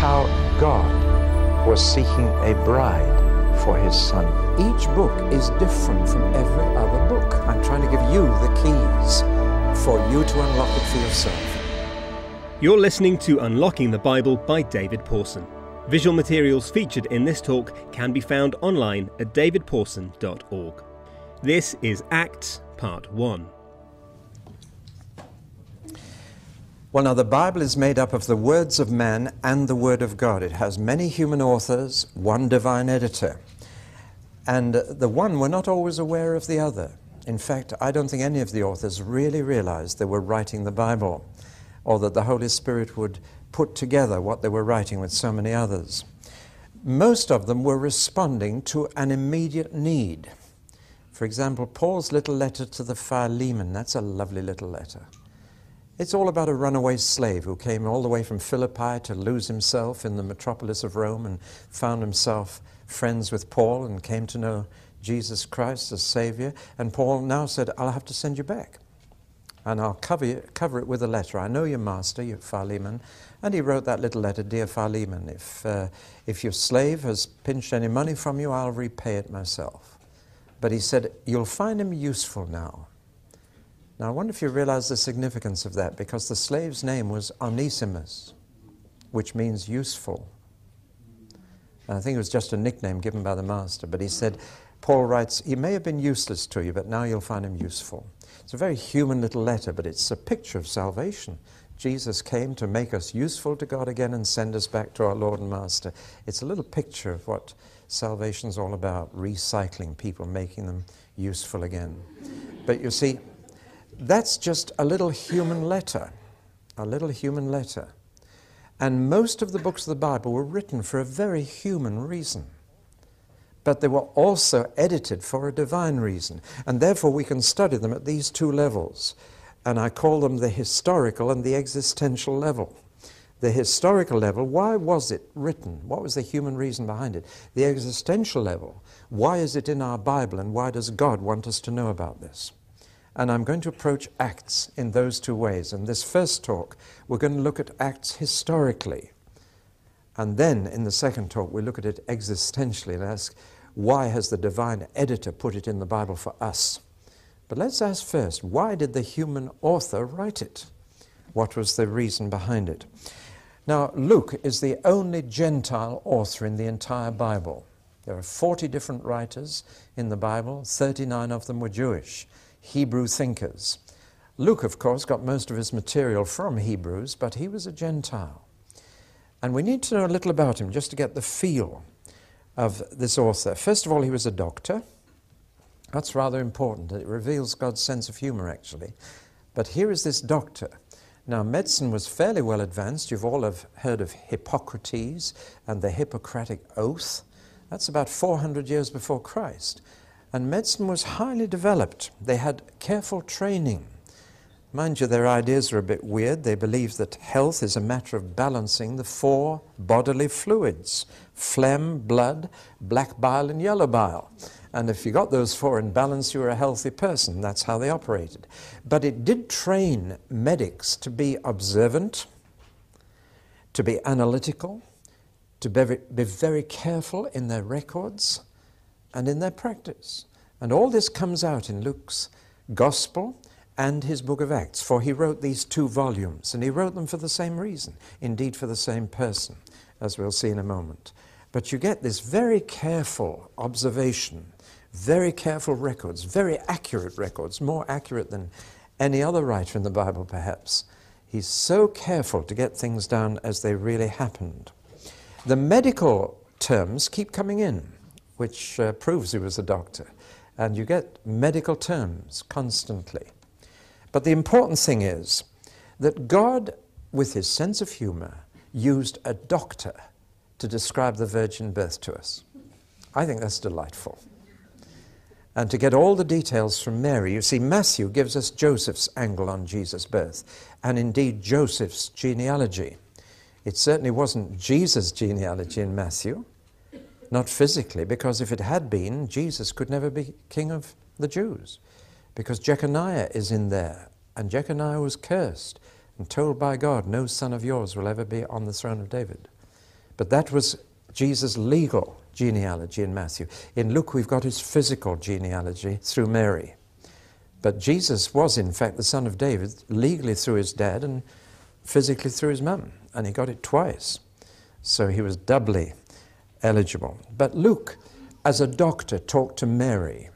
how God was seeking a bride for his son. Each book is different from every other book. I'm trying to give you the keys for you to unlock it for yourself. You're listening to Unlocking the Bible by David Pawson. Visual materials featured in this talk can be found online at davidpawson.org. This is Acts Part 1. Well, now, the Bible is made up of the words of man and the Word of God. It has many human authors, one divine editor. And the one were not always aware of the other. In fact, I don't think any of the authors really realized they were writing the Bible or that the Holy Spirit would put together what they were writing with so many others. Most of them were responding to an immediate need. For example, Paul's little letter to the Philemon, that's a lovely little letter. It's all about a runaway slave who came all the way from Philippi to lose himself in the metropolis of Rome and found himself friends with Paul and came to know Jesus Christ as Savior. And Paul now said, I'll have to send you back and I'll cover, you, cover it with a letter. I know your master, your Philemon. And he wrote that little letter Dear Philemon, if, uh, if your slave has pinched any money from you, I'll repay it myself. But he said, You'll find him useful now. Now, I wonder if you realize the significance of that, because the slave's name was Onesimus, which means useful. And I think it was just a nickname given by the master, but he said, Paul writes, He may have been useless to you, but now you'll find him useful. It's a very human little letter, but it's a picture of salvation. Jesus came to make us useful to God again and send us back to our Lord and Master. It's a little picture of what salvation's all about recycling people, making them useful again. But you see, that's just a little human letter, a little human letter. And most of the books of the Bible were written for a very human reason but they were also edited for a divine reason. And therefore, we can study them at these two levels. And I call them the historical and the existential level. The historical level, why was it written? What was the human reason behind it? The existential level, why is it in our Bible and why does God want us to know about this? And I'm going to approach Acts in those two ways. In this first talk, we're going to look at Acts historically. And then in the second talk, we look at it existentially and ask, why has the divine editor put it in the Bible for us? But let's ask first, why did the human author write it? What was the reason behind it? Now, Luke is the only Gentile author in the entire Bible. There are 40 different writers in the Bible, 39 of them were Jewish, Hebrew thinkers. Luke, of course, got most of his material from Hebrews, but he was a Gentile. And we need to know a little about him just to get the feel of this author. First of all, he was a doctor. That's rather important. It reveals God's sense of humor, actually. But here is this doctor. Now, medicine was fairly well advanced. You've all have heard of Hippocrates and the Hippocratic Oath. That's about 400 years before Christ. And medicine was highly developed. They had careful training. Mind you, their ideas are a bit weird. They believe that health is a matter of balancing the four bodily fluids phlegm, blood, black bile, and yellow bile. And if you got those four in balance, you were a healthy person. That's how they operated. But it did train medics to be observant, to be analytical, to be be very careful in their records and in their practice. And all this comes out in Luke's Gospel and his book of Acts, for he wrote these two volumes, and he wrote them for the same reason, indeed for the same person, as we'll see in a moment. But you get this very careful observation, very careful records, very accurate records, more accurate than any other writer in the Bible, perhaps. He's so careful to get things down as they really happened. The medical terms keep coming in, which uh, proves he was a doctor. And you get medical terms constantly. But the important thing is that God, with his sense of humor, used a doctor to describe the virgin birth to us. I think that's delightful. And to get all the details from Mary, you see, Matthew gives us Joseph's angle on Jesus' birth, and indeed Joseph's genealogy. It certainly wasn't Jesus' genealogy in Matthew, not physically, because if it had been, Jesus could never be king of the Jews because Jeconiah is in there, and Jeconiah was cursed and told by God, No son of yours will ever be on the throne of David. But that was Jesus' legal genealogy in Matthew. In Luke, we've got his physical genealogy through Mary. But Jesus was, in fact, the son of David legally through his dad and physically through his mum, and he got it twice. So he was doubly eligible. But Luke, as a doctor, talked to Mary.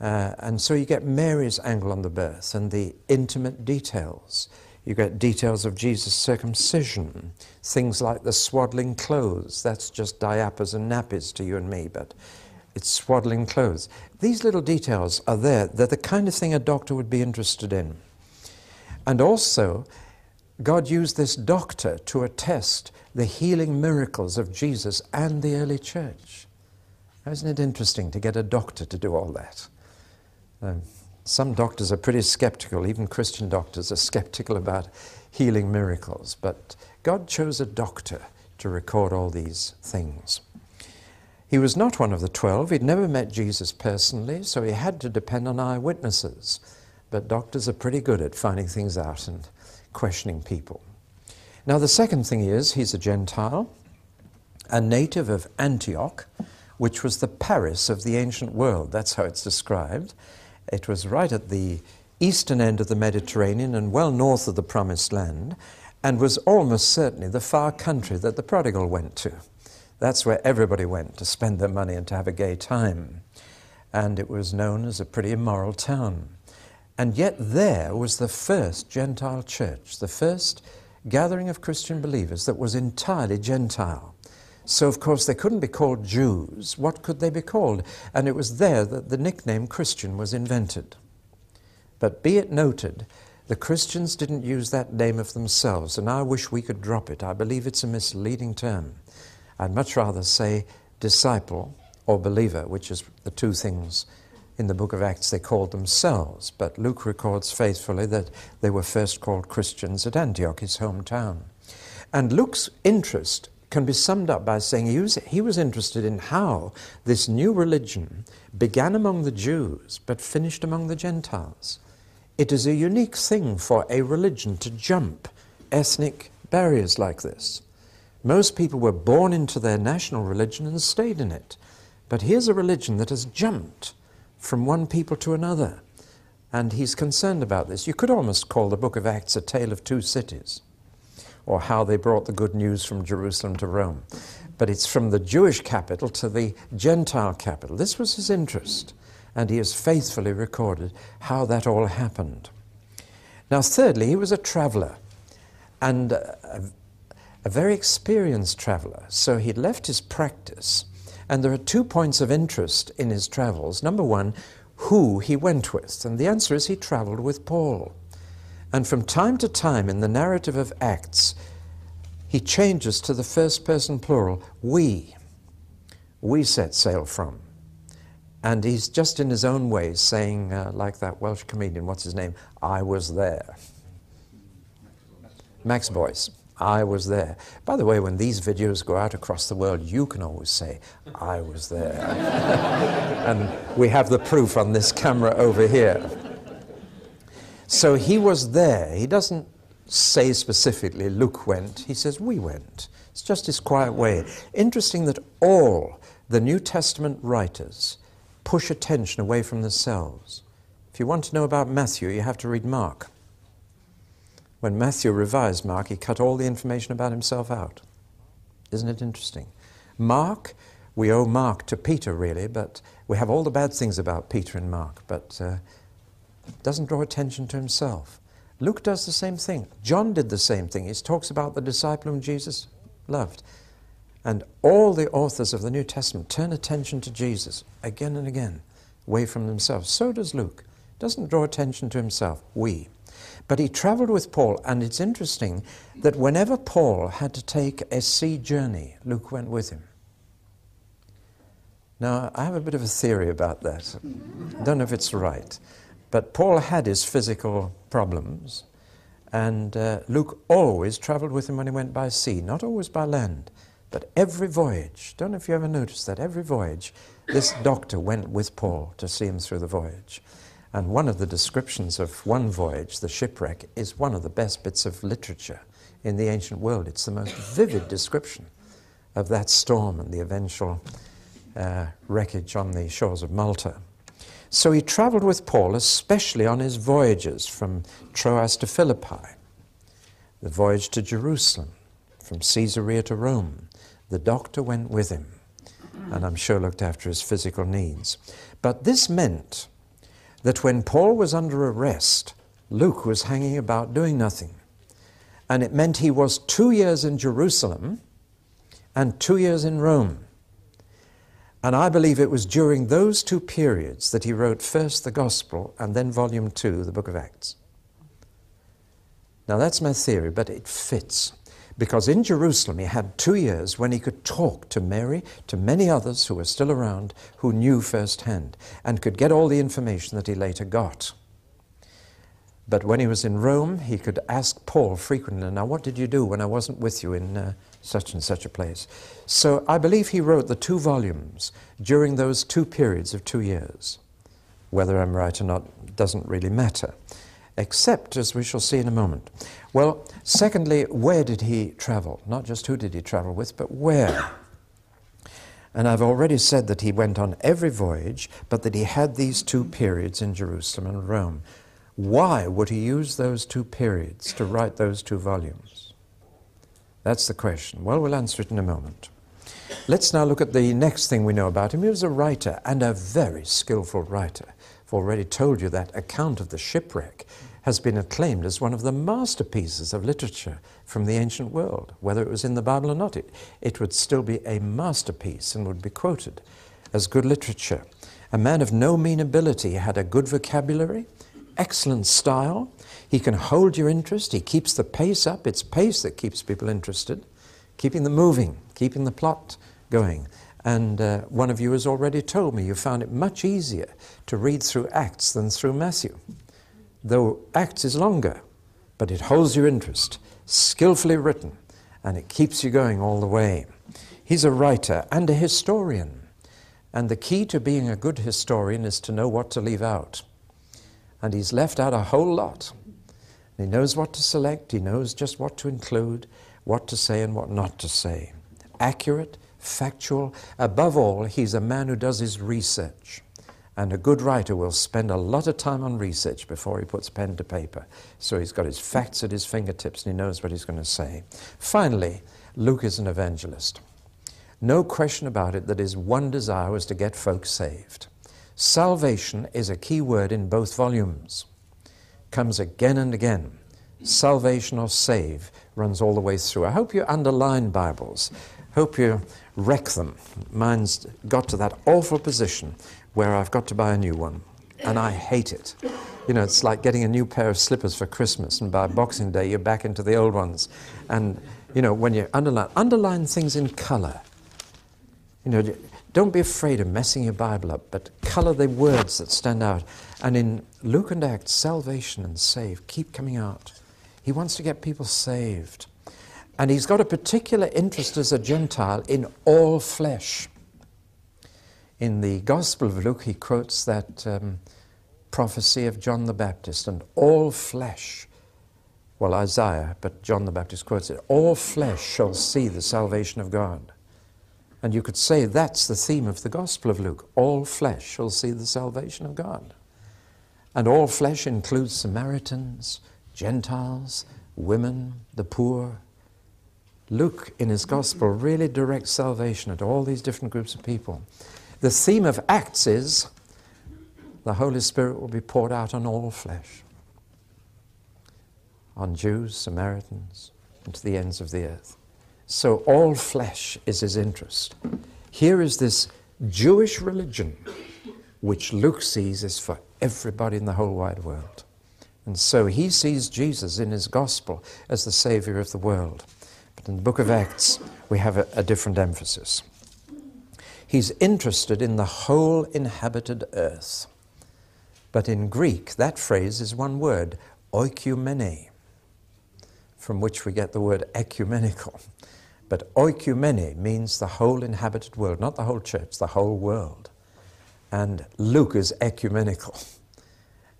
Uh, and so you get Mary's angle on the birth and the intimate details. You get details of Jesus' circumcision, things like the swaddling clothes. That's just diapers and nappies to you and me, but it's swaddling clothes. These little details are there. They're the kind of thing a doctor would be interested in. And also, God used this doctor to attest the healing miracles of Jesus and the early church. Isn't it interesting to get a doctor to do all that? Um, some doctors are pretty skeptical, even Christian doctors are skeptical about healing miracles, but God chose a doctor to record all these things. He was not one of the twelve. He'd never met Jesus personally, so he had to depend on eyewitnesses. But doctors are pretty good at finding things out and questioning people. Now, the second thing is he's a Gentile, a native of Antioch, which was the Paris of the ancient world. That's how it's described. It was right at the eastern end of the Mediterranean and well north of the Promised Land, and was almost certainly the far country that the prodigal went to. That's where everybody went to spend their money and to have a gay time. And it was known as a pretty immoral town. And yet, there was the first Gentile church, the first gathering of Christian believers that was entirely Gentile. So, of course, they couldn't be called Jews. What could they be called? And it was there that the nickname Christian was invented. But be it noted, the Christians didn't use that name of themselves, and I wish we could drop it. I believe it's a misleading term. I'd much rather say disciple or believer, which is the two things in the book of Acts they called themselves. But Luke records faithfully that they were first called Christians at Antioch, his hometown. And Luke's interest can be summed up by saying he was, he was interested in how this new religion began among the Jews but finished among the Gentiles. It is a unique thing for a religion to jump ethnic barriers like this. Most people were born into their national religion and stayed in it. But here's a religion that has jumped from one people to another. And he's concerned about this. You could almost call the book of Acts a tale of two cities or how they brought the good news from Jerusalem to Rome. But it's from the Jewish capital to the Gentile capital. This was his interest, and he has faithfully recorded how that all happened. Now, thirdly, he was a traveler and a, a very experienced traveler. So he'd left his practice, and there are two points of interest in his travels. Number one, who he went with, and the answer is he traveled with Paul. And from time to time in the narrative of Acts, he changes to the first person plural, we. We set sail from. And he's just in his own way saying, uh, like that Welsh comedian, what's his name? I was there. Max Boyce. I was there. By the way, when these videos go out across the world, you can always say, I was there. and we have the proof on this camera over here. So he was there. He doesn't say specifically, Luke went. He says, we went. It's just his quiet way. Interesting that all the New Testament writers push attention away from themselves. If you want to know about Matthew, you have to read Mark. When Matthew revised Mark, he cut all the information about himself out. Isn't it interesting? Mark, we owe Mark to Peter, really, but we have all the bad things about Peter and Mark, but uh, doesn't draw attention to himself. Luke does the same thing. John did the same thing. He talks about the disciple whom Jesus loved. And all the authors of the New Testament turn attention to Jesus again and again, away from themselves. So does Luke. Doesn't draw attention to himself. We. But he traveled with Paul, and it's interesting that whenever Paul had to take a sea journey, Luke went with him. Now, I have a bit of a theory about that. Don't know if it's right. But Paul had his physical problems, and uh, Luke always traveled with him when he went by sea, not always by land, but every voyage. Don't know if you ever noticed that. Every voyage, this doctor went with Paul to see him through the voyage. And one of the descriptions of one voyage, the shipwreck, is one of the best bits of literature in the ancient world. It's the most vivid description of that storm and the eventual uh, wreckage on the shores of Malta. So he traveled with Paul, especially on his voyages from Troas to Philippi, the voyage to Jerusalem, from Caesarea to Rome. The doctor went with him, and I'm sure looked after his physical needs. But this meant that when Paul was under arrest, Luke was hanging about doing nothing. And it meant he was two years in Jerusalem and two years in Rome. And I believe it was during those two periods that he wrote first the Gospel and then Volume 2, the book of Acts. Now that's my theory, but it fits. Because in Jerusalem he had two years when he could talk to Mary, to many others who were still around, who knew firsthand, and could get all the information that he later got. But when he was in Rome, he could ask Paul frequently, Now, what did you do when I wasn't with you in uh, such and such a place? So I believe he wrote the two volumes during those two periods of two years. Whether I'm right or not doesn't really matter, except, as we shall see in a moment. Well, secondly, where did he travel? Not just who did he travel with, but where? And I've already said that he went on every voyage, but that he had these two periods in Jerusalem and Rome. Why would he use those two periods to write those two volumes? That's the question. Well, we'll answer it in a moment. Let's now look at the next thing we know about him. He was a writer and a very skillful writer. I've already told you that account of the shipwreck has been acclaimed as one of the masterpieces of literature from the ancient world. Whether it was in the Bible or not, it, it would still be a masterpiece and would be quoted as good literature. A man of no mean ability had a good vocabulary, excellent style. He can hold your interest. He keeps the pace up. It's pace that keeps people interested, keeping them moving, keeping the plot going. And uh, one of you has already told me you found it much easier to read through Acts than through Matthew. Though Acts is longer, but it holds your interest, skillfully written, and it keeps you going all the way. He's a writer and a historian. And the key to being a good historian is to know what to leave out and he's left out a whole lot. He knows what to select, he knows just what to include, what to say and what not to say. Accurate, factual. Above all, he's a man who does his research. And a good writer will spend a lot of time on research before he puts pen to paper. So he's got his facts at his fingertips and he knows what he's going to say. Finally, Luke is an evangelist. No question about it that his one desire was to get folks saved. Salvation is a key word in both volumes. Comes again and again. Salvation or save runs all the way through. I hope you underline Bibles. Hope you wreck them. Mine's got to that awful position where I've got to buy a new one. And I hate it. You know, it's like getting a new pair of slippers for Christmas, and by Boxing Day, you're back into the old ones. And, you know, when you underline, underline things in color. You know, don't be afraid of messing your Bible up, but color the words that stand out. And in Luke and Acts, salvation and save keep coming out. He wants to get people saved. And he's got a particular interest as a Gentile in all flesh. In the Gospel of Luke, he quotes that um, prophecy of John the Baptist and all flesh. Well, Isaiah, but John the Baptist quotes it all flesh shall see the salvation of God. And you could say that's the theme of the Gospel of Luke. All flesh shall see the salvation of God. And all flesh includes Samaritans, Gentiles, women, the poor. Luke, in his Gospel, really directs salvation at all these different groups of people. The theme of Acts is the Holy Spirit will be poured out on all flesh on Jews, Samaritans, and to the ends of the earth. So all flesh is his interest. Here is this Jewish religion, which Luke sees is for everybody in the whole wide world. And so he sees Jesus in his gospel as the Savior of the world. But in the book of Acts, we have a, a different emphasis. He's interested in the whole inhabited earth. But in Greek, that phrase is one word, oikumene, from which we get the word ecumenical. But oikumene means the whole inhabited world, not the whole church, the whole world. And Luke is ecumenical.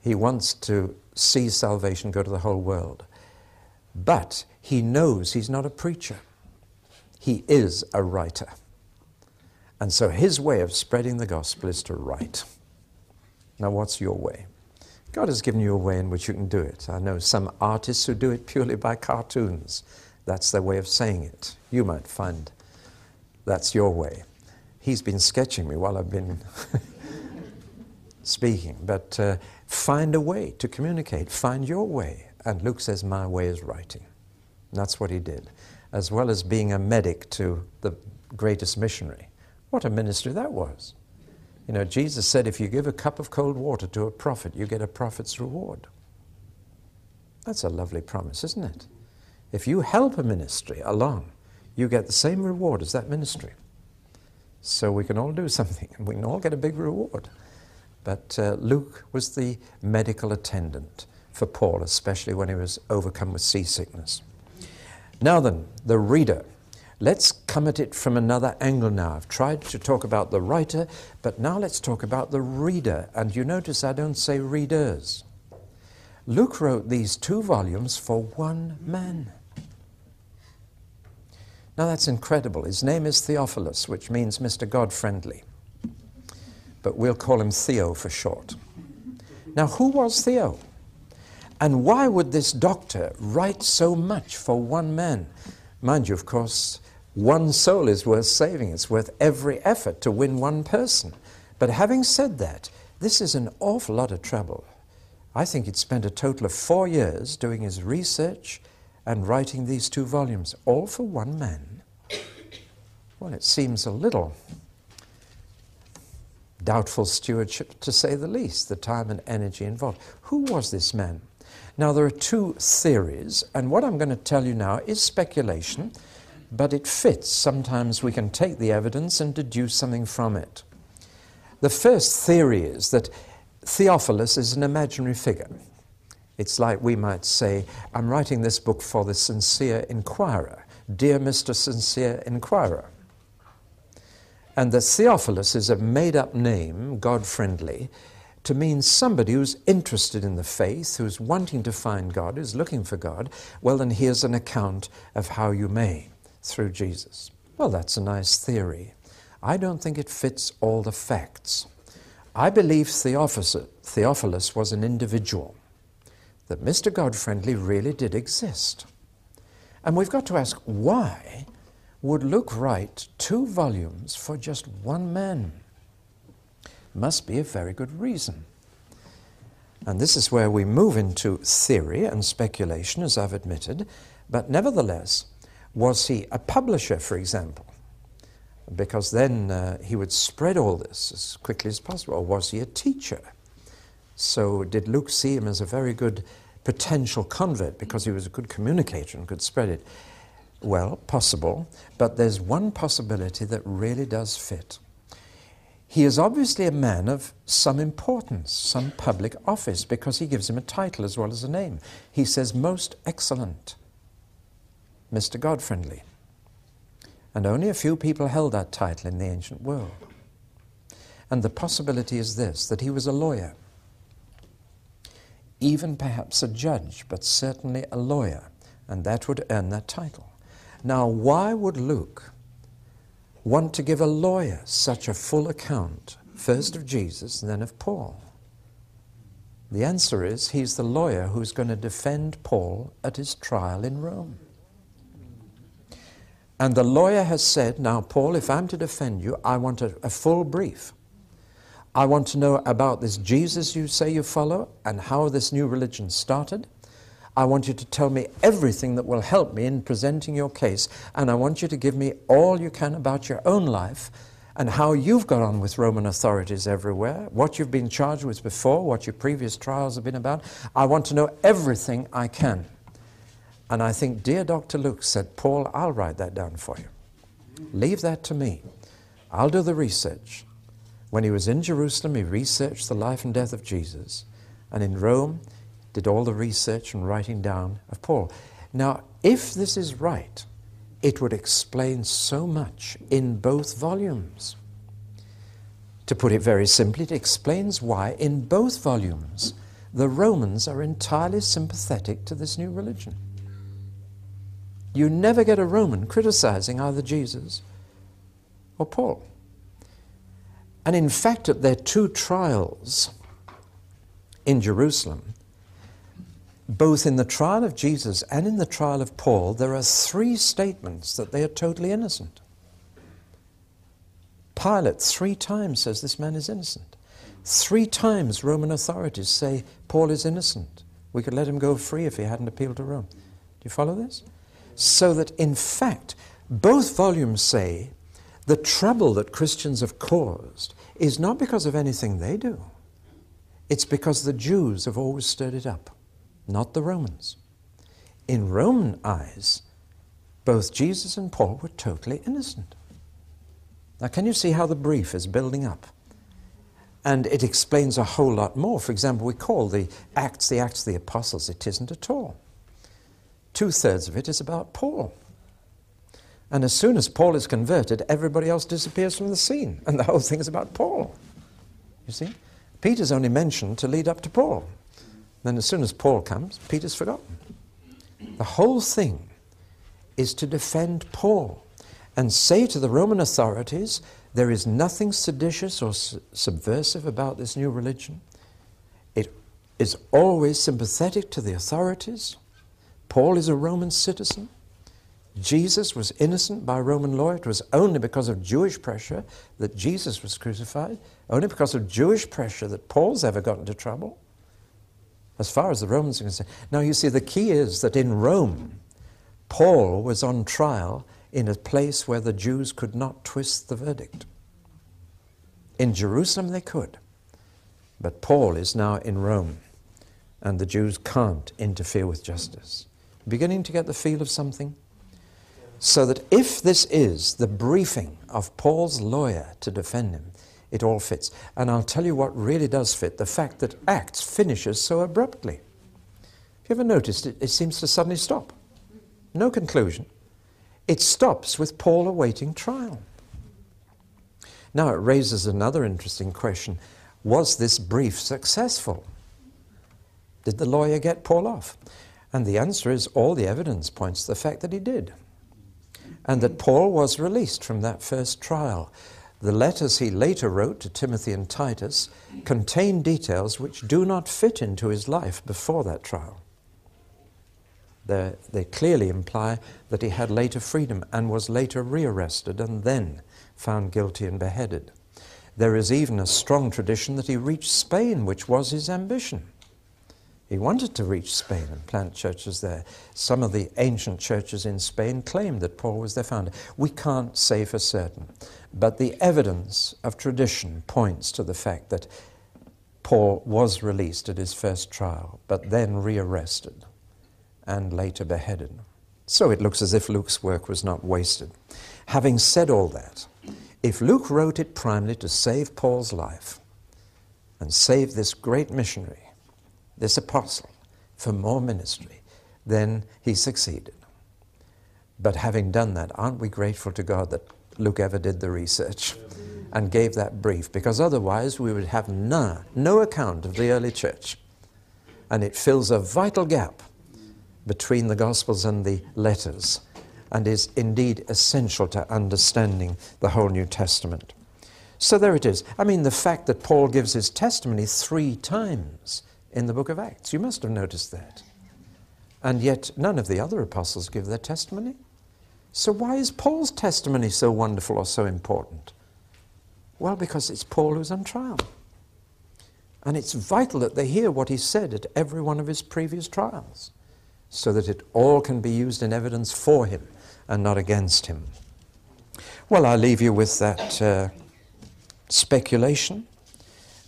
He wants to see salvation go to the whole world. But he knows he's not a preacher. He is a writer. And so his way of spreading the gospel is to write. Now, what's your way? God has given you a way in which you can do it. I know some artists who do it purely by cartoons. That's their way of saying it. You might find that's your way. He's been sketching me while I've been speaking. But uh, find a way to communicate. Find your way. And Luke says, My way is writing. And that's what he did, as well as being a medic to the greatest missionary. What a ministry that was. You know, Jesus said, if you give a cup of cold water to a prophet, you get a prophet's reward. That's a lovely promise, isn't it? If you help a ministry along, you get the same reward as that ministry. So we can all do something, and we can all get a big reward. But uh, Luke was the medical attendant for Paul, especially when he was overcome with seasickness. Now then, the reader. Let's come at it from another angle now. I've tried to talk about the writer, but now let's talk about the reader. And you notice I don't say readers. Luke wrote these two volumes for one man. Now that's incredible. His name is Theophilus, which means Mr. God friendly. But we'll call him Theo for short. Now, who was Theo? And why would this doctor write so much for one man? Mind you, of course, one soul is worth saving. It's worth every effort to win one person. But having said that, this is an awful lot of trouble. I think he'd spent a total of four years doing his research and writing these two volumes, all for one man. Well, it seems a little doubtful stewardship, to say the least, the time and energy involved. Who was this man? Now, there are two theories, and what I'm going to tell you now is speculation but it fits. Sometimes we can take the evidence and deduce something from it. The first theory is that Theophilus is an imaginary figure. It's like we might say, I'm writing this book for the sincere inquirer. Dear Mr. Sincere Inquirer. And that Theophilus is a made up name, God friendly, to mean somebody who's interested in the faith, who's wanting to find God, who's looking for God. Well, then here's an account of how you may through Jesus. Well, that's a nice theory. I don't think it fits all the facts. I believe Theophilus was an individual, that Mr. Godfriendly really did exist. And we've got to ask why would Luke write two volumes for just one man? Must be a very good reason. And this is where we move into theory and speculation, as I've admitted, but nevertheless, was he a publisher, for example? Because then uh, he would spread all this as quickly as possible. Or was he a teacher? So did Luke see him as a very good potential convert because he was a good communicator and could spread it? Well, possible, but there's one possibility that really does fit. He is obviously a man of some importance, some public office, because he gives him a title as well as a name. He says, Most Excellent. Mr. Godfriendly. And only a few people held that title in the ancient world. And the possibility is this that he was a lawyer, even perhaps a judge, but certainly a lawyer, and that would earn that title. Now, why would Luke want to give a lawyer such a full account, first of Jesus then of Paul? The answer is he's the lawyer who's going to defend Paul at his trial in Rome. And the lawyer has said, Now, Paul, if I'm to defend you, I want a, a, full brief. I want to know about this Jesus you say you follow and how this new religion started. I want you to tell me everything that will help me in presenting your case. And I want you to give me all you can about your own life and how you've got on with Roman authorities everywhere, what you've been charged with before, what your previous trials have been about. I want to know everything I can. And I think, dear Dr. Luke said, Paul, I'll write that down for you. Leave that to me. I'll do the research. When he was in Jerusalem, he researched the life and death of Jesus. And in Rome, did all the research and writing down of Paul. Now, if this is right, it would explain so much in both volumes. To put it very simply, it explains why in both volumes the Romans are entirely sympathetic to this new religion. You never get a Roman criticizing either Jesus or Paul. And in fact, at their two trials in Jerusalem, both in the trial of Jesus and in the trial of Paul, there are three statements that they are totally innocent. Pilate three times says this man is innocent. Three times Roman authorities say Paul is innocent. We could let him go free if he hadn't appealed to Rome. Do you follow this? So that in fact, both volumes say the trouble that Christians have caused is not because of anything they do, it's because the Jews have always stirred it up, not the Romans. In Roman eyes, both Jesus and Paul were totally innocent. Now, can you see how the brief is building up? And it explains a whole lot more. For example, we call the Acts the Acts of the Apostles. It isn't at all. Two thirds of it is about Paul. And as soon as Paul is converted, everybody else disappears from the scene. And the whole thing is about Paul. You see? Peter's only mentioned to lead up to Paul. Then, as soon as Paul comes, Peter's forgotten. The whole thing is to defend Paul and say to the Roman authorities there is nothing seditious or su- subversive about this new religion. It is always sympathetic to the authorities. Paul is a Roman citizen. Jesus was innocent by Roman law. It was only because of Jewish pressure that Jesus was crucified, only because of Jewish pressure that Paul's ever got into trouble, as far as the Romans are concerned. Now, you see, the key is that in Rome, Paul was on trial in a place where the Jews could not twist the verdict. In Jerusalem, they could. But Paul is now in Rome, and the Jews can't interfere with justice. Beginning to get the feel of something? So that if this is the briefing of Paul's lawyer to defend him, it all fits. And I'll tell you what really does fit the fact that Acts finishes so abruptly. Have you ever noticed it? It seems to suddenly stop. No conclusion. It stops with Paul awaiting trial. Now it raises another interesting question Was this brief successful? Did the lawyer get Paul off? And the answer is all the evidence points to the fact that he did and that Paul was released from that first trial. The letters he later wrote to Timothy and Titus contain details which do not fit into his life before that trial. They're, they clearly imply that he had later freedom and was later rearrested and then found guilty and beheaded. There is even a strong tradition that he reached Spain, which was his ambition. He wanted to reach Spain and plant churches there. Some of the ancient churches in Spain claimed that Paul was their founder. We can't say for certain, but the evidence of tradition points to the fact that Paul was released at his first trial, but then rearrested and later beheaded. So it looks as if Luke's work was not wasted. Having said all that, if Luke wrote it primarily to save Paul's life and save this great missionary, this apostle, for more ministry, then he succeeded. But having done that, aren't we grateful to God that Luke ever did the research and gave that brief? Because otherwise we would have no, no account of the early church. And it fills a vital gap between the Gospels and the letters and is indeed essential to understanding the whole New Testament. So there it is. I mean, the fact that Paul gives his testimony three times in the book of Acts. You must have noticed that. And yet, none of the other apostles give their testimony. So, why is Paul's testimony so wonderful or so important? Well, because it's Paul who's on trial. And it's vital that they hear what he said at every one of his previous trials, so that it all can be used in evidence for him and not against him. Well, I leave you with that uh, speculation,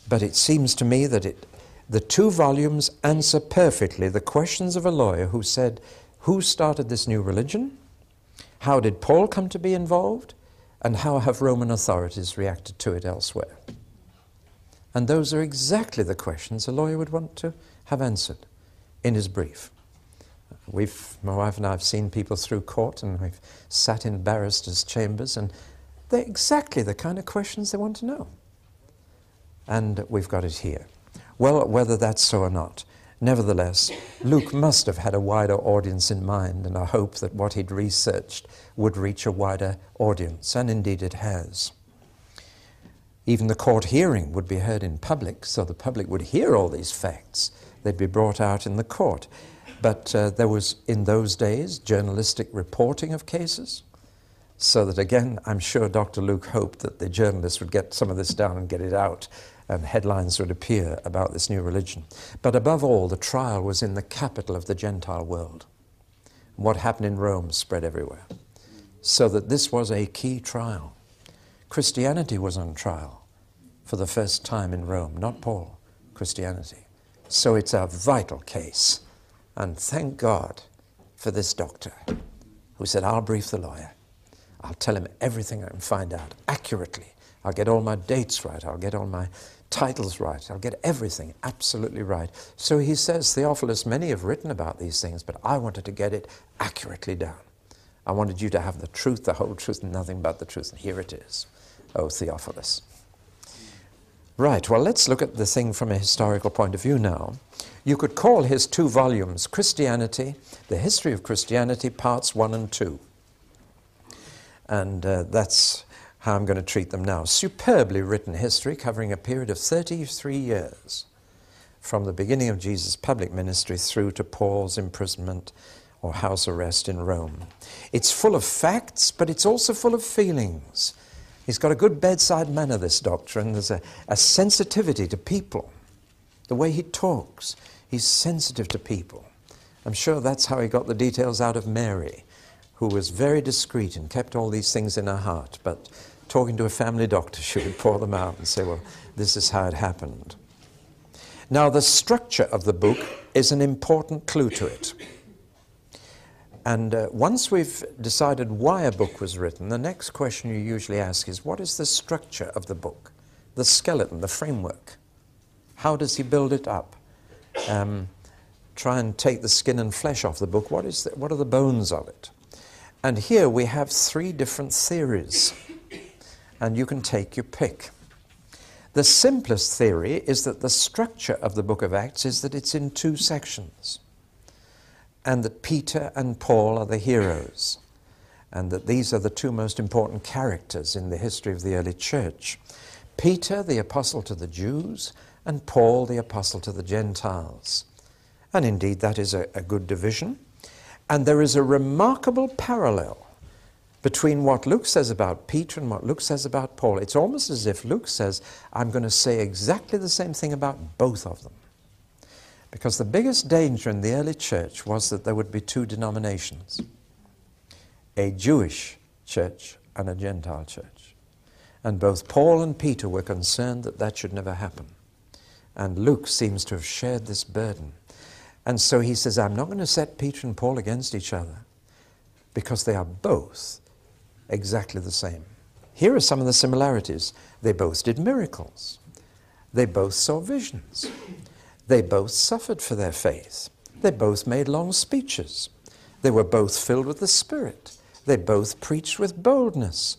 but it seems to me that it the two volumes answer perfectly the questions of a lawyer who said, Who started this new religion? How did Paul come to be involved? And how have Roman authorities reacted to it elsewhere? And those are exactly the questions a lawyer would want to have answered in his brief. We've, my wife and I have seen people through court and we've sat in barristers' chambers, and they're exactly the kind of questions they want to know. And we've got it here. Well, whether that's so or not. Nevertheless, Luke must have had a wider audience in mind and a hope that what he'd researched would reach a wider audience, and indeed it has. Even the court hearing would be heard in public, so the public would hear all these facts. They'd be brought out in the court. But uh, there was, in those days, journalistic reporting of cases, so that again, I'm sure Dr. Luke hoped that the journalists would get some of this down and get it out and headlines would appear about this new religion. But above all, the trial was in the capital of the Gentile world. What happened in Rome spread everywhere. So that this was a key trial. Christianity was on trial for the first time in Rome, not Paul, Christianity. So it's a vital case. And thank God for this doctor who said, I'll brief the lawyer. I'll tell him everything I can find out accurately. I'll get all my dates right. I'll get all my titles right. I'll get everything absolutely right. So he says, Theophilus, many have written about these things, but I wanted to get it accurately down. I wanted you to have the truth, the whole truth, nothing but the truth. And here it is. Oh, Theophilus. Right, well, let's look at the thing from a historical point of view now. You could call his two volumes Christianity, The History of Christianity, Parts 1 and 2. And uh, that's how I'm going to treat them now. Superbly written history covering a period of 33 years from the beginning of Jesus' public ministry through to Paul's imprisonment or house arrest in Rome. It's full of facts, but it's also full of feelings. He's got a good bedside manner, this doctor, and there's a, a sensitivity to people. The way he talks, he's sensitive to people. I'm sure that's how he got the details out of Mary, who was very discreet and kept all these things in her heart. But talking to a family doctor, she would pour them out and say, Well, this is how it happened. Now, the structure of the book is an important clue to it. And uh, once we've decided why a book was written, the next question you usually ask is what is the structure of the book? The skeleton, the framework. How does he build it up? Um, try and take the skin and flesh off the book. What, is the, what are the bones of it? And here we have three different theories and you can take your pick. The simplest theory is that the structure of the book of Acts is that it's in two sections, and that Peter and Paul are the heroes, and that these are the two most important characters in the history of the early church. Peter, the apostle to the Jews, and Paul, the apostle to the Gentiles. And indeed, that is a, a good division. And there is a remarkable parallel between what Luke says about Peter and what Luke says about Paul. It's almost as if Luke says, I'm going to say exactly the same thing about both of them. Because the biggest danger in the early church was that there would be two denominations a Jewish church and a Gentile church. And both Paul and Peter were concerned that that should never happen. And Luke seems to have shared this burden. And so he says, I'm not going to set Peter and Paul against each other because they are both exactly the same. Here are some of the similarities. They both did miracles. They both saw visions. They both suffered for their faith. They both made long speeches. They were both filled with the Spirit. They both preached with boldness.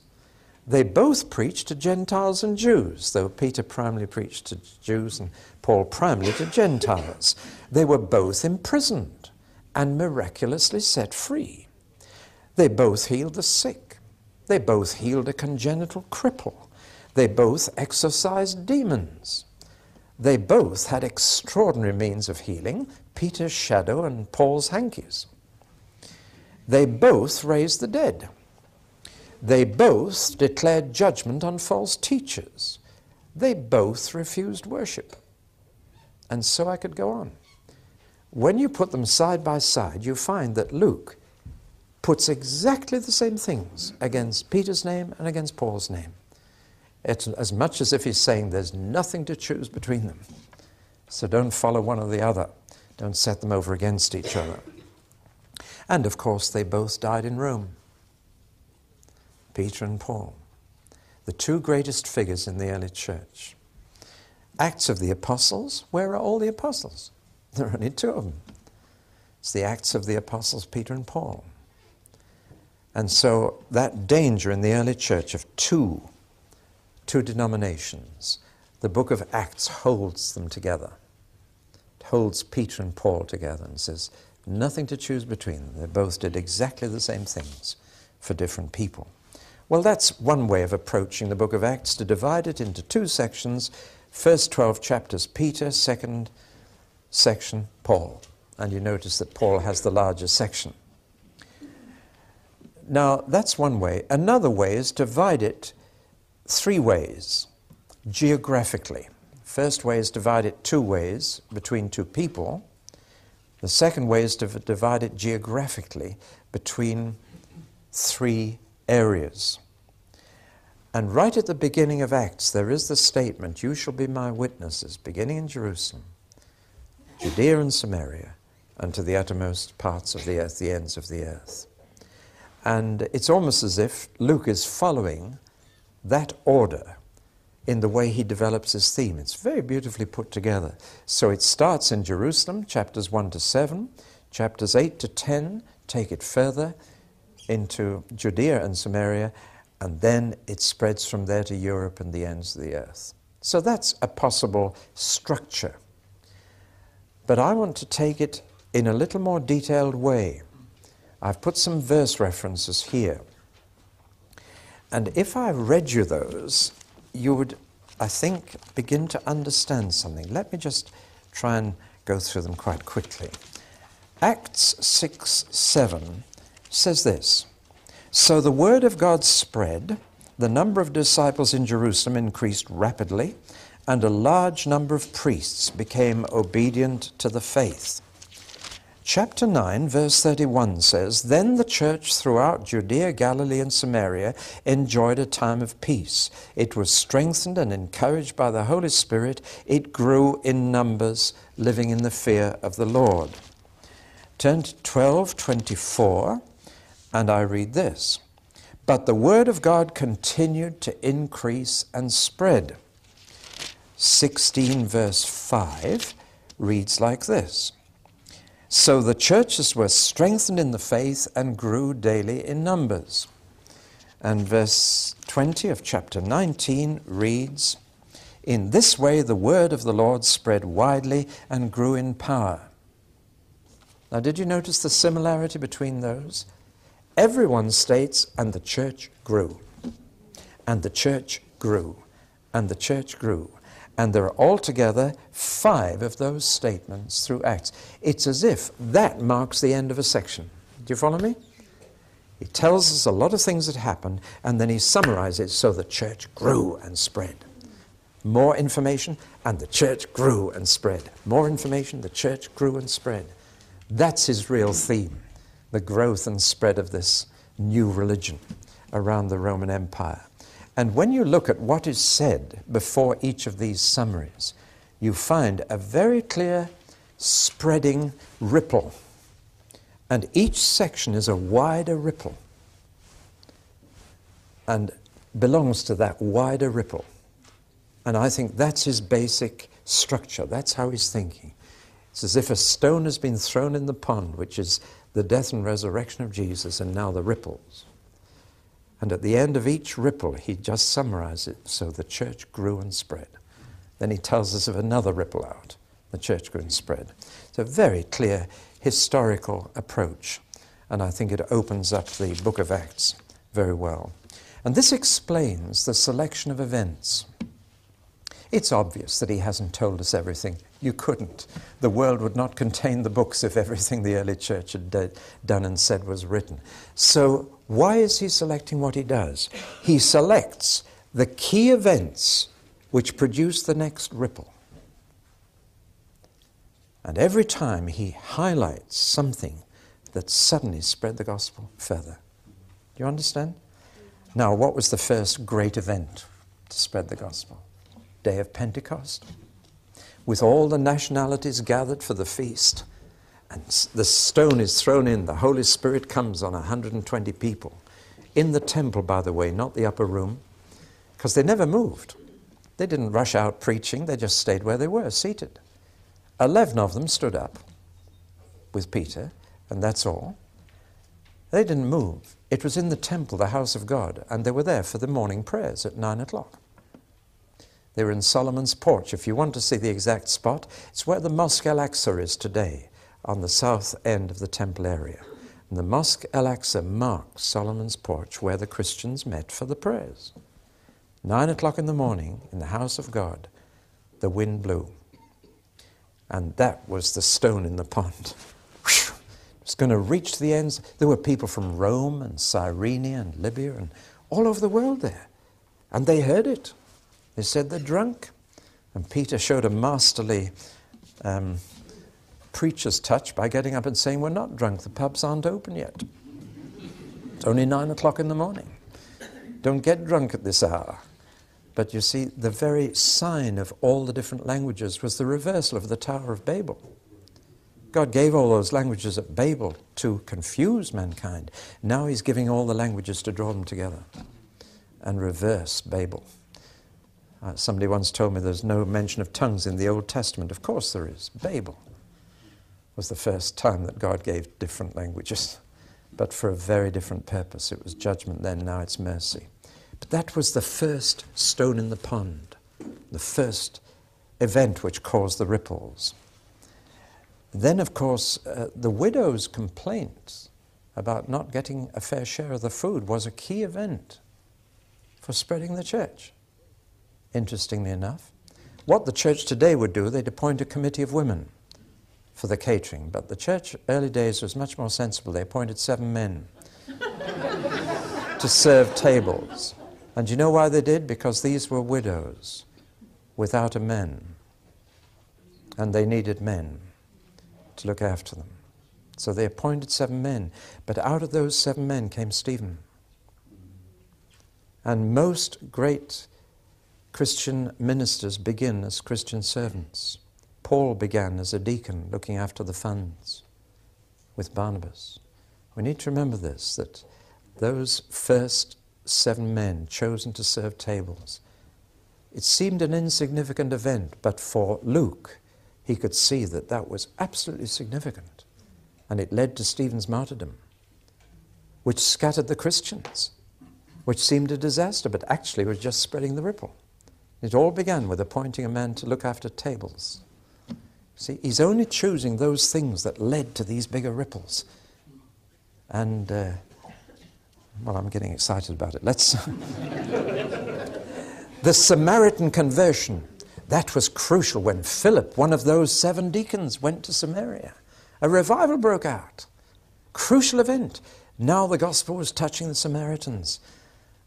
They both preached to Gentiles and Jews, though Peter primarily preached to Jews and Paul primarily to Gentiles. They were both imprisoned and miraculously set free. They both healed the sick. They both healed a congenital cripple. They both exorcised demons. They both had extraordinary means of healing Peter's shadow and Paul's hankies. They both raised the dead. They both declared judgment on false teachers. They both refused worship. And so I could go on. When you put them side by side, you find that Luke puts exactly the same things against Peter's name and against Paul's name. It's as much as if he's saying there's nothing to choose between them. So don't follow one or the other. Don't set them over against each other. And of course, they both died in Rome Peter and Paul, the two greatest figures in the early church. Acts of the Apostles, where are all the apostles? There are only two of them. It's the Acts of the Apostles, Peter and Paul. And so that danger in the early church of two, two denominations, the book of Acts holds them together. It holds Peter and Paul together and says, nothing to choose between them. They both did exactly the same things for different people. Well, that's one way of approaching the book of Acts, to divide it into two sections. First 12 chapters, Peter, second section, Paul. And you notice that Paul has the larger section. Now, that's one way. Another way is to divide it three ways geographically. First way is divide it two ways between two people. The second way is to divide it geographically between three areas. And right at the beginning of Acts, there is the statement, You shall be my witnesses, beginning in Jerusalem, Judea and Samaria, and to the uttermost parts of the earth, the ends of the earth. And it's almost as if Luke is following that order in the way he develops his theme. It's very beautifully put together. So it starts in Jerusalem, chapters 1 to 7, chapters 8 to 10 take it further into Judea and Samaria, and then it spreads from there to Europe and the ends of the earth. So that's a possible structure. But I want to take it in a little more detailed way. I've put some verse references here. And if I read you those, you would, I think, begin to understand something. Let me just try and go through them quite quickly. Acts 6 7 says this So the word of God spread, the number of disciples in Jerusalem increased rapidly, and a large number of priests became obedient to the faith. Chapter 9, verse 31 says Then the church throughout Judea, Galilee, and Samaria enjoyed a time of peace. It was strengthened and encouraged by the Holy Spirit. It grew in numbers, living in the fear of the Lord. Turn to 1224, and I read this But the word of God continued to increase and spread. 16, verse 5 reads like this. So the churches were strengthened in the faith and grew daily in numbers. And verse 20 of chapter 19 reads In this way the word of the Lord spread widely and grew in power. Now, did you notice the similarity between those? Everyone states, and the church grew. And the church grew. And the church grew. And there are altogether five of those statements through Acts. It's as if that marks the end of a section. Do you follow me? He tells us a lot of things that happened, and then he summarizes so the church grew and spread. More information, and the church grew and spread. More information, the church grew and spread. That's his real theme the growth and spread of this new religion around the Roman Empire. And when you look at what is said before each of these summaries, you find a very clear spreading ripple. And each section is a wider ripple and belongs to that wider ripple. And I think that's his basic structure. That's how he's thinking. It's as if a stone has been thrown in the pond, which is the death and resurrection of Jesus, and now the ripples. And at the end of each ripple, he just summarizes it so the church grew and spread. Then he tells us of another ripple out. The church grew and spread. It's a very clear historical approach, and I think it opens up the book of Acts very well. And this explains the selection of events. It's obvious that he hasn't told us everything. You couldn't. The world would not contain the books if everything the early church had done and said was written. So, why is he selecting what he does? He selects the key events which produce the next ripple. And every time he highlights something that suddenly spread the gospel further. Do you understand? Now, what was the first great event to spread the gospel? Day of Pentecost with all the nationalities gathered for the feast. And the stone is thrown in, the Holy Spirit comes on 120 people. In the temple, by the way, not the upper room, because they never moved. They didn't rush out preaching, they just stayed where they were, seated. Eleven of them stood up with Peter, and that's all. They didn't move. It was in the temple, the house of God, and they were there for the morning prayers at nine o'clock. They were in Solomon's porch. If you want to see the exact spot, it's where the Mosque Al Aqsa is today, on the south end of the temple area. And the Mosque Al Aqsa marks Solomon's porch where the Christians met for the prayers. Nine o'clock in the morning, in the house of God, the wind blew. And that was the stone in the pond. It was going to reach the ends. There were people from Rome and Cyrene and Libya and all over the world there. And they heard it. They said they're drunk. And Peter showed a masterly um, preacher's touch by getting up and saying, We're not drunk, the pubs aren't open yet. It's only nine o'clock in the morning. Don't get drunk at this hour. But you see, the very sign of all the different languages was the reversal of the Tower of Babel. God gave all those languages at Babel to confuse mankind. Now He's giving all the languages to draw them together and reverse Babel. Uh, somebody once told me there's no mention of tongues in the Old Testament. Of course there is. Babel was the first time that God gave different languages, but for a very different purpose. It was judgment then, now it's mercy. But that was the first stone in the pond, the first event which caused the ripples. Then, of course, uh, the widow's complaint about not getting a fair share of the food was a key event for spreading the church. Interestingly enough, what the church today would do, they'd appoint a committee of women for the catering. But the church early days was much more sensible. They appointed seven men to serve tables. And you know why they did? Because these were widows without a man. And they needed men to look after them. So they appointed seven men, but out of those seven men came Stephen. And most great Christian ministers begin as Christian servants. Paul began as a deacon looking after the funds with Barnabas. We need to remember this that those first seven men chosen to serve tables, it seemed an insignificant event, but for Luke, he could see that that was absolutely significant. And it led to Stephen's martyrdom, which scattered the Christians, which seemed a disaster, but actually was just spreading the ripple. It all began with appointing a man to look after tables. See, he's only choosing those things that led to these bigger ripples. And, uh, well, I'm getting excited about it. Let's. the Samaritan conversion that was crucial when Philip, one of those seven deacons, went to Samaria. A revival broke out. Crucial event. Now the gospel was touching the Samaritans.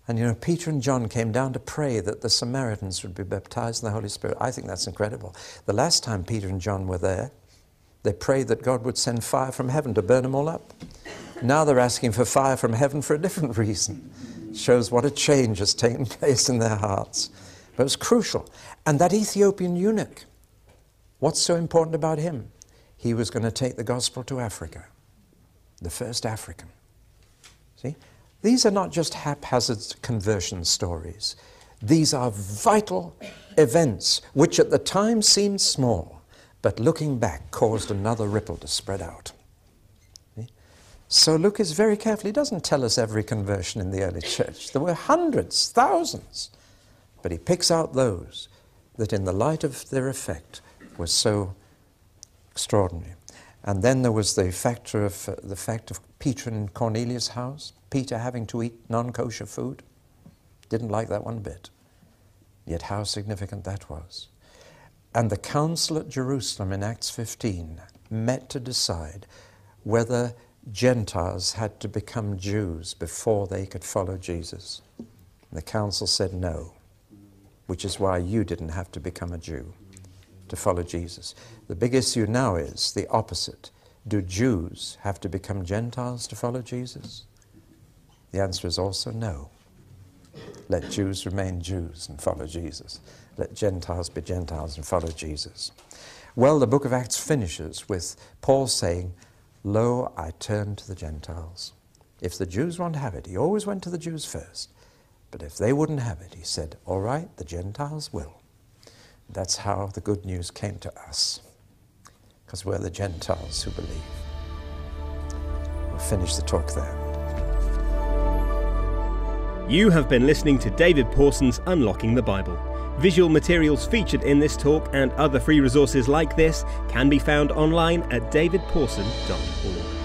And you know, Peter and John came down to pray that the Samaritans would be baptized in the Holy Spirit. I think that's incredible. The last time Peter and John were there, they prayed that God would send fire from heaven to burn them all up. Now they're asking for fire from heaven for a different reason. Shows what a change has taken place in their hearts. But it was crucial. And that Ethiopian eunuch, what's so important about him? He was going to take the gospel to Africa, the first African. See? These are not just haphazard conversion stories. These are vital events which at the time seemed small, but looking back caused another ripple to spread out. So Luke is very careful. He doesn't tell us every conversion in the early church. There were hundreds, thousands. But he picks out those that in the light of their effect was so extraordinary. And then there was the factor of uh, the fact of Peter in Cornelius' house, Peter having to eat non-kosher food. Didn't like that one bit. Yet how significant that was. And the council at Jerusalem in Acts 15 met to decide whether Gentiles had to become Jews before they could follow Jesus. And the council said no which is why you didn't have to become a Jew to follow Jesus. The big issue now is the opposite. Do Jews have to become Gentiles to follow Jesus? The answer is also no. Let Jews remain Jews and follow Jesus. Let Gentiles be Gentiles and follow Jesus. Well, the book of Acts finishes with Paul saying, Lo, I turn to the Gentiles. If the Jews won't have it, he always went to the Jews first. But if they wouldn't have it, he said, All right, the Gentiles will. That's how the good news came to us, because we're the Gentiles who believe. We'll finish the talk there. You have been listening to David Pawson's Unlocking the Bible. Visual materials featured in this talk and other free resources like this can be found online at davidpawson.org.